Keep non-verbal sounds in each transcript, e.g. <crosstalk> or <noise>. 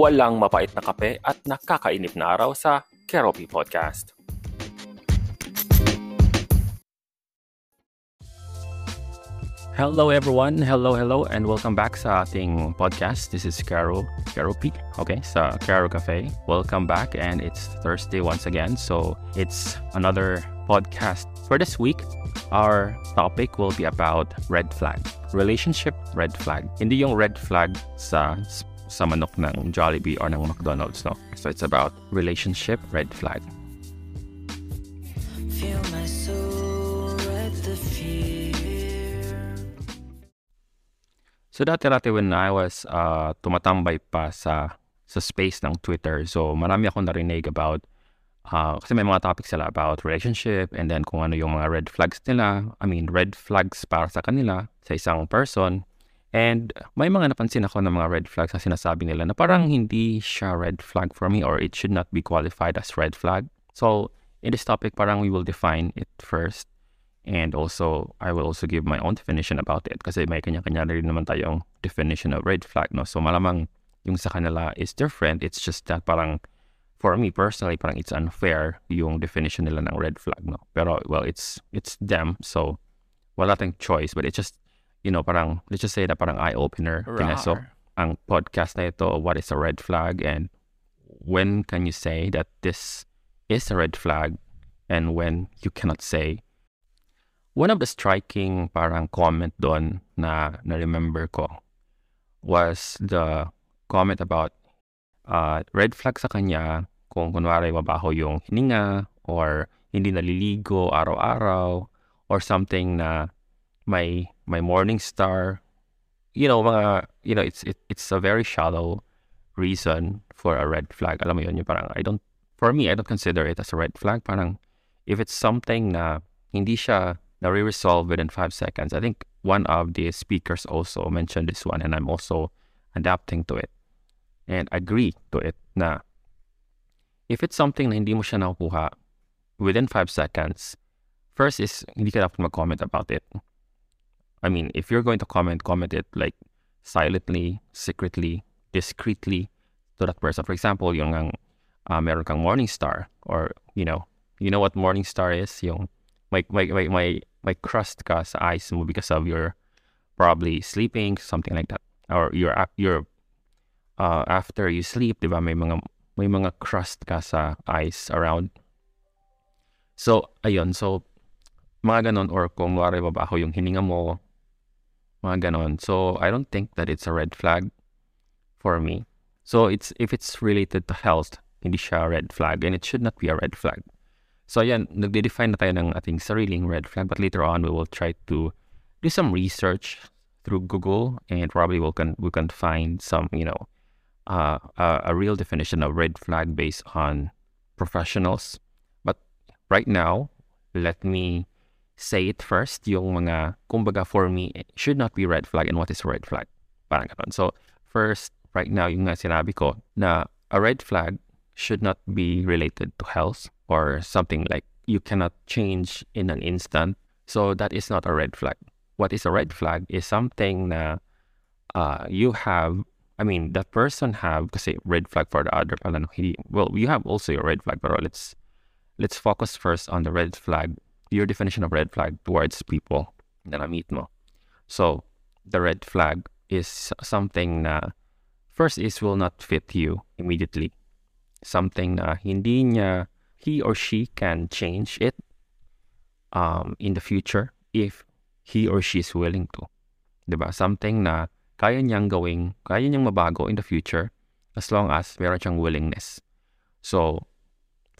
walang mapait na kape at nakakainip na araw sa Keropi Podcast. Hello everyone, hello hello and welcome back sa ating podcast. This is Caro, Caro P, okay, sa Caro Cafe. Welcome back and it's Thursday once again. So it's another podcast. For this week, our topic will be about red flag. Relationship red flag. Hindi yung red flag sa sa manok ng Jollibee or ng McDonald's, no? So it's about relationship red flag. So dati-dati when I was uh, tumatambay pa sa sa space ng Twitter, so marami akong narinig about uh, kasi may mga topics sila about relationship and then kung ano yung mga red flags nila. I mean, red flags para sa kanila, sa isang person. And may mga napansin ako ng mga red flags na sinasabi nila na parang hindi siya red flag for me or it should not be qualified as red flag. So, in this topic, parang we will define it first. And also, I will also give my own definition about it kasi may kanya-kanya rin naman tayong definition of red flag. No? So, malamang yung sa kanila is different. It's just that parang, for me personally, parang it's unfair yung definition nila ng red flag. No? Pero, well, it's it's them. So, wala tayong choice. But it's just you know, parang, let's just say na parang eye-opener. So, ang podcast na ito, what is a red flag and when can you say that this is a red flag and when you cannot say. One of the striking parang comment doon na na-remember ko was the comment about uh, red flag sa kanya kung kunwari mabaho yung hininga or hindi naliligo araw-araw or something na may my morning star. You know mga you know it's it, it's a very shallow reason for a red flag. Alam mo yun yung parang I don't for me I don't consider it as a red flag. Parang if it's something na hindi siya na-resolve within five seconds I think one of the speakers also mentioned this one and I'm also adapting to it and agree to it na if it's something na hindi mo siya nakukuha within five seconds first is hindi ka dapat mag-comment about it I mean, if you're going to comment, comment it like silently, secretly, discreetly to that person. For example, yung ang uh, meron kang morning star or you know, you know what morning star is? Yung may may may may, may crust ka sa eyes mo because of your probably sleeping, something like that. Or your your uh, after you sleep, 'di ba? May mga may mga crust ka sa eyes around. So, ayun. So, mga ganon or kung wari mabaho yung hininga mo, mga ganon. So, I don't think that it's a red flag for me. So, it's if it's related to health, hindi siya red flag and it should not be a red flag. So, ayan, nagde-define na tayo ng ating sariling red flag but later on, we will try to do some research through Google and probably we can, we can find some, you know, uh, a, a real definition of red flag based on professionals. But right now, let me say it first, yung mga, kumbaga for me, should not be red flag and what is red flag. Parang ganun. So, first, right now, yung nga sinabi ko, na a red flag should not be related to health or something like you cannot change in an instant. So, that is not a red flag. What is a red flag is something na uh, you have I mean, that person have kasi red flag for the other pala well, you have also your red flag, but let's let's focus first on the red flag your definition of red flag towards people na na-meet mo. So, the red flag is something na first is will not fit you immediately. Something na hindi niya, he or she can change it um, in the future if he or she is willing to. Diba? Something na kaya niyang gawing, kaya niyang mabago in the future as long as meron siyang willingness. So,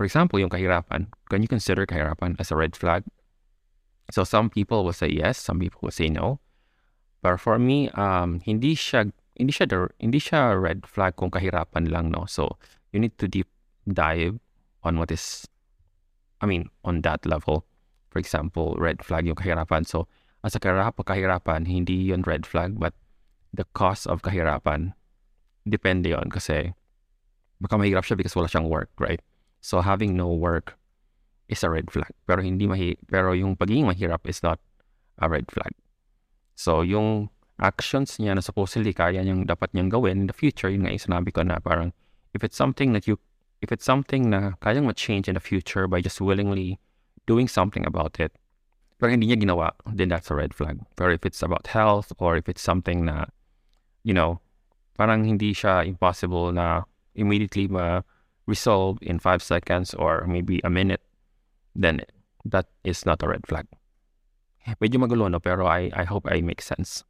for example, yung kahirapan, can you consider kahirapan as a red flag? So some people will say yes, some people will say no. But for me, um, hindi siya hindi siya hindi siya red flag kung kahirapan lang, no. So you need to deep dive on what is, I mean, on that level. For example, red flag yung kahirapan. So as a kahirapan, kahirapan, hindi yun red flag, but the cause of kahirapan, depende yon kasi baka mahirap siya because wala siyang work, right? So having no work is a red flag. Pero hindi mahi pero yung pagiging mahirap is not a red flag. So yung actions niya na supposedly kaya niyang dapat niyang gawin in the future, yun nga yung sinabi ko na parang if it's something that you if it's something na kayang ma-change in the future by just willingly doing something about it, pero hindi niya ginawa, then that's a red flag. Pero if it's about health or if it's something na, you know, parang hindi siya impossible na immediately ma-resolve in five seconds or maybe a minute, then that is not a red flag. Medyo magulo, no? Pero I, I hope I make sense.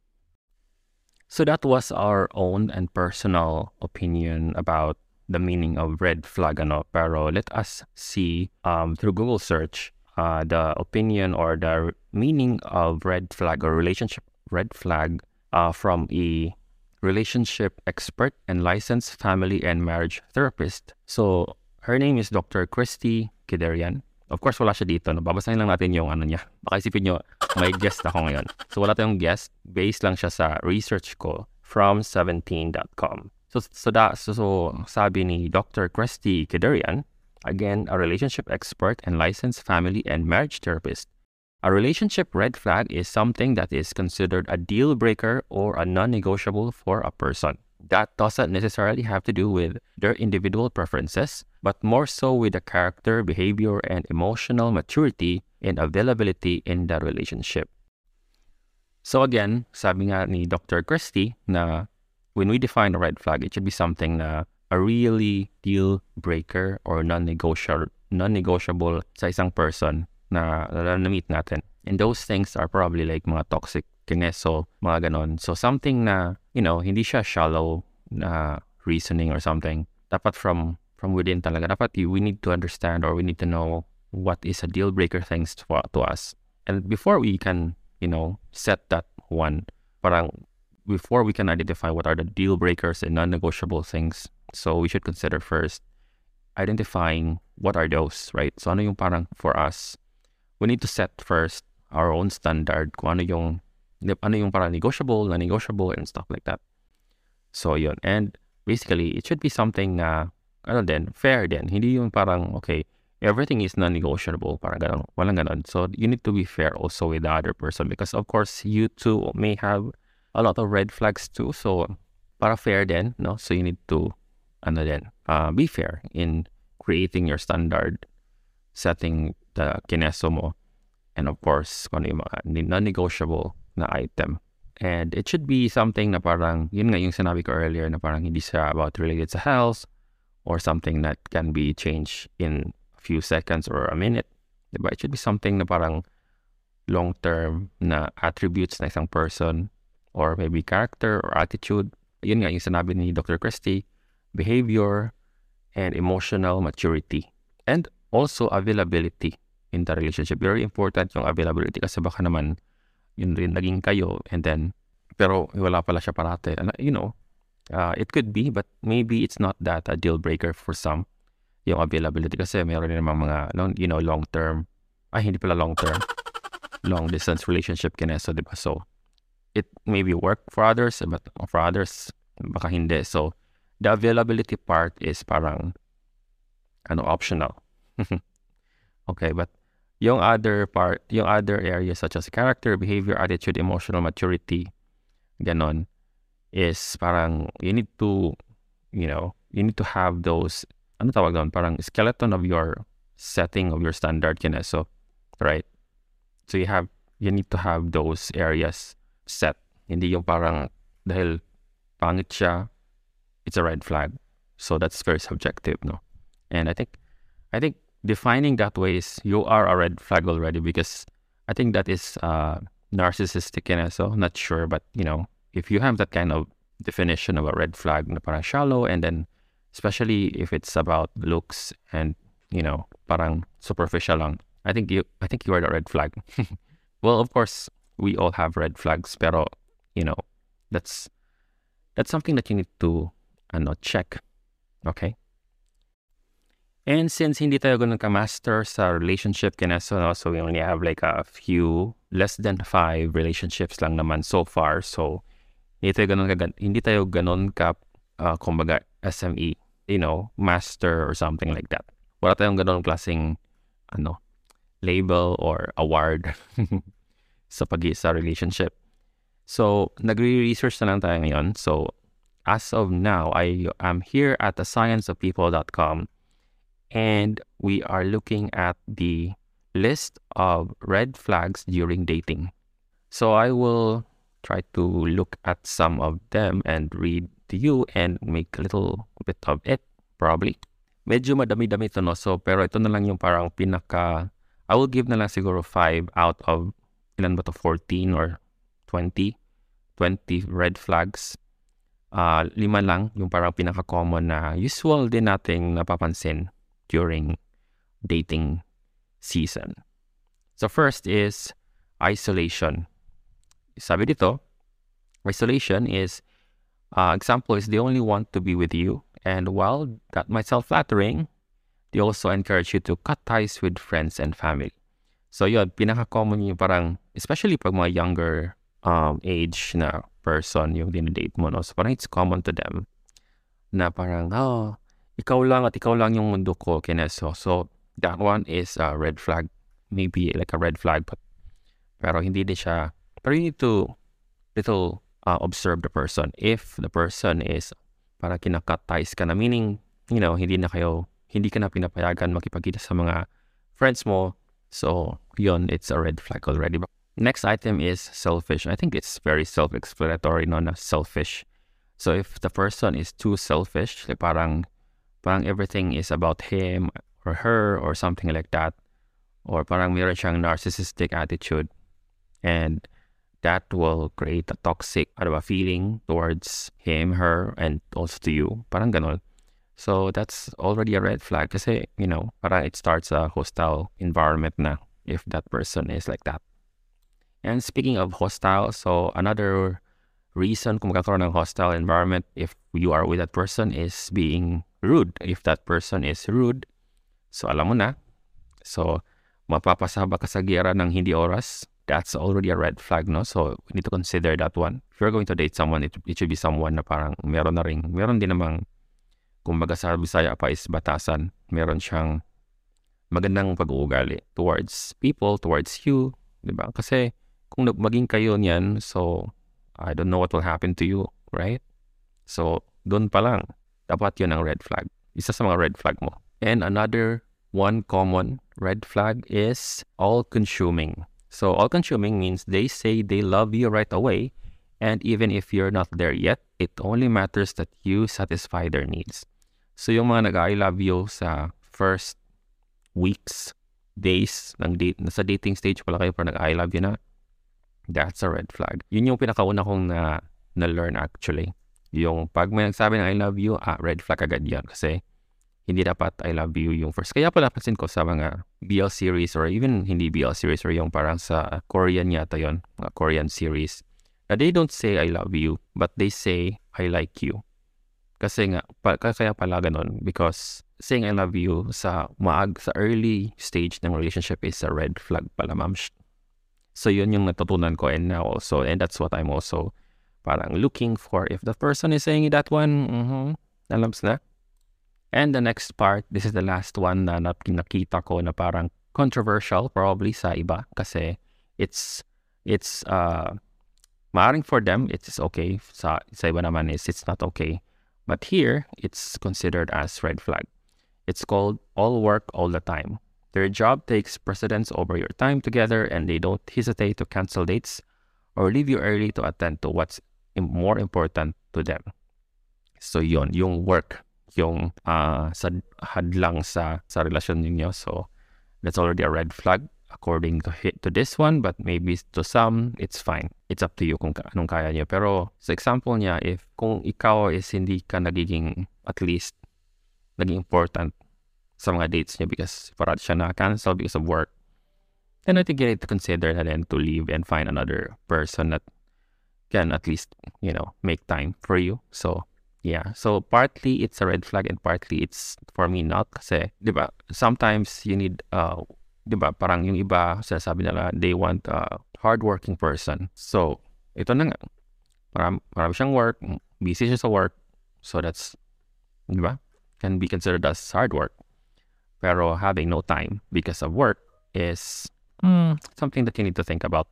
So that was our own and personal opinion about the meaning of red flag, ano? Pero let us see um, through Google search uh, the opinion or the meaning of red flag or relationship red flag uh, from a relationship expert and licensed family and marriage therapist. So her name is Dr. Christy Kiderian. Of course, wala siya dito. No? Babasahin lang natin yung ano niya. Baka isipin nyo, may guest ako ngayon. So wala tayong guest. Based lang siya sa research ko from 17.com. So, so, da, so, so sabi ni Dr. Christy Kiderian, again, a relationship expert and licensed family and marriage therapist. A relationship red flag is something that is considered a deal breaker or a non negotiable for a person. That doesn't necessarily have to do with their individual preferences, but more so with the character, behavior, and emotional maturity and availability in the relationship. So again, sabi nga ni Dr. Christie na when we define a red flag, it should be something na a really deal breaker or non-negotiable, non-negotiable sa isang person na, na-meet natin. And those things are probably like mga toxic kineso, mga ganon. So something na, you know, hindi siya shallow na reasoning or something. Dapat from from within talaga. Dapat we need to understand or we need to know what is a deal breaker things to, to us. And before we can, you know, set that one, parang before we can identify what are the deal breakers and non-negotiable things, so we should consider first identifying what are those, right? So ano yung parang for us, we need to set first our own standard kung ano yung ano yung para negotiable, non-negotiable, and stuff like that. So, yun. And basically, it should be something na, uh, ano din, fair din. Hindi yung parang, okay, everything is non-negotiable, parang ganun, walang ganun. So, you need to be fair also with the other person because, of course, you too may have a lot of red flags too. So, para fair din, no? So, you need to, ano din, uh, be fair in creating your standard, setting the kineso mo, and of course, kung ano yung mga non-negotiable na item. And it should be something na parang, yun nga yung sinabi ko earlier na parang hindi siya about related sa health or something that can be changed in a few seconds or a minute. Diba? It should be something na parang long-term na attributes na isang person or maybe character or attitude. Yun nga yung sinabi ni Dr. Christie, behavior and emotional maturity. And also availability in the relationship. Very important yung availability kasi baka naman yun rin naging kayo and then pero wala pala siya parate. And, you know, uh, it could be but maybe it's not that a deal breaker for some yung availability kasi meron din naman mga you know, long term ay hindi pala long term long distance relationship kineso, di ba? So, it maybe work for others, but for others, baka hindi. So, the availability part is parang, ano, optional. <laughs> okay, but yung other part, yung other areas such as character, behavior, attitude, emotional maturity, ganon, is parang you need to, you know, you need to have those, ano tawag doon, parang skeleton of your setting of your standard kineso, right? So you have, you need to have those areas set. Hindi yung parang, dahil pangit siya, it's a red flag. So that's very subjective, no? And I think, I think defining that way is you are a red flag already because I think that is uh, narcissistic and so not sure, but you know, if you have that kind of definition of a red flag na parang shallow and then especially if it's about looks and you know, parang superficial lang. I think you I think you are the red flag. <laughs> well, of course, we all have red flags, pero you know, that's that's something that you need to ano, check. Okay? And since hindi tayo ganun ka-master sa relationship kineso, no? so we only have like a few, less than five relationships lang naman so far. So, hindi tayo ganun ka, hindi tayo ganun ka, uh, kumbaga, SME, you know, master or something like that. Wala tayong ganun klaseng, ano, label or award <laughs> sa pag sa relationship. So, nagre-research na lang tayo ngayon. So, as of now, I am here at the scienceofpeople.com and we are looking at the list of red flags during dating. So, I will try to look at some of them and read to you and make a little bit of it, probably. Medyo madami-dami ito, no? So, pero ito na lang yung parang pinaka, I will give na lang siguro 5 out of, ilan ba to, 14 or 20? 20 red flags. Uh, lima lang yung parang pinaka-common na usual din nating napapansin during dating season. So first is isolation. Sabi dito, isolation is, uh, example is they only want to be with you. And while that might sound flattering, they also encourage you to cut ties with friends and family. So yun, pinaka-common yung parang, especially pag mga younger um, age na person yung dinedate mo, no? So parang it's common to them na parang, oh, ikaw lang at ikaw lang yung mundo ko, Kineso. So that one is a red flag. Maybe like a red flag, but pero hindi din siya, pero you need to little uh, observe the person. If the person is para kinakat ties ka na, meaning, you know, hindi na kayo, hindi ka na pinapayagan makipagkita sa mga friends mo. So, yun, it's a red flag already. Next item is selfish. I think it's very self-explanatory, no, na selfish. So if the person is too selfish, like parang, parang everything is about him or her or something like that, or parang meron siyang narcissistic attitude, and that will create a toxic ano feeling towards him, her, and also to you. Parang ganon. So that's already a red flag kasi, you know, parang it starts a hostile environment na if that person is like that. And speaking of hostile, so another reason kung magkakaroon ng hostile environment if you are with that person is being rude. If that person is rude, so alam mo na. So, mapapasaba ka sa gira ng hindi oras. That's already a red flag, no? So, we need to consider that one. If you're going to date someone, it, it should be someone na parang meron na rin, meron din namang, kumbaga sa Bisaya pa is batasan. Meron siyang magandang pag-uugali towards people, towards you, di ba? Kasi, kung maging kayo niyan, so I don't know what will happen to you, right? So, doon pa lang, dapat yun ang red flag. Isa sa mga red flag mo. And another one common red flag is all-consuming. So, all-consuming means they say they love you right away, and even if you're not there yet, it only matters that you satisfy their needs. So, yung mga nag-I love you sa first weeks, days ng date, nasa dating stage pala kayo pero nag-I love you na, that's a red flag. Yun yung pinakauna kong na, na-learn actually. Yung pag may nagsabi ng I love you, ah, red flag agad yan. Kasi hindi dapat I love you yung first. Kaya pala pansin ko sa mga BL series or even hindi BL series or yung parang sa Korean yata yon mga Korean series. Na they don't say I love you, but they say I like you. Kasi nga, pa, kaya pala ganun because saying I love you sa maag sa early stage ng relationship is a red flag pala, ma'am. So yun yung natutunan ko and now also, and that's what I'm also parang looking for. If the person is saying that one, mm-hmm, alams na. And the next part, this is the last one na nakita ko na parang controversial probably sa iba kasi it's it's uh maaring for them it's okay sa sa iba naman is it's not okay but here it's considered as red flag it's called all work all the time their job takes precedence over your time together and they don't hesitate to cancel dates or leave you early to attend to what's more important to them. So yon yung work, yung uh, sa hadlang sa sa relasyon ninyo. So that's already a red flag according to to this one, but maybe to some it's fine. It's up to you kung anong kaya niyo. Pero sa example niya, if kung ikaw is hindi ka nagiging at least naging important sa mga dates niya because parati siya na-cancel because of work, then I think you need to consider na then to leave and find another person that can at least, you know, make time for you. So, yeah. So, partly it's a red flag and partly it's, for me, not. Kasi, di ba, sometimes you need, uh, di ba, parang yung iba, sinasabi nila, they want a hardworking person. So, ito na nga. Maram, marami siyang work, busy siya sa work. So, that's, di ba, can be considered as hard work. Pero having no time because of work is mm, something that you need to think about.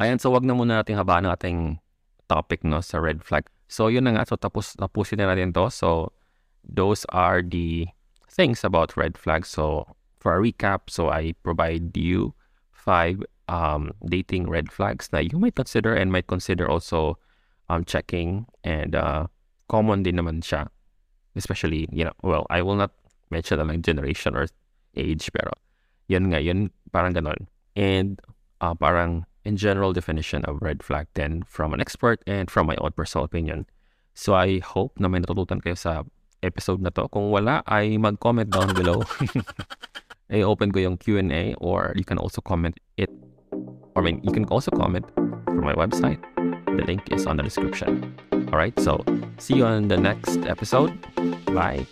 Ayan, so wag na muna natin habaan ng ating topic no sa red flag. So yun na nga, so tapos tapusin na natin to. So those are the things about red flags. So for a recap, so I provide you five um, dating red flags that you might consider and might consider also um, checking and uh, common din naman siya. Especially, you know, well, I will not mention na lang generation or age, pero yun nga, yun parang ganon. And uh, parang in general definition of red flag then from an expert and from my own personal opinion. So I hope na may natututan kayo sa episode na to. Kung wala, ay mag-comment down below. <laughs> ay open ko yung Q&A or you can also comment it. I mean, you can also comment from my website. The link is on the description. All right, so see you on the next episode. Bye.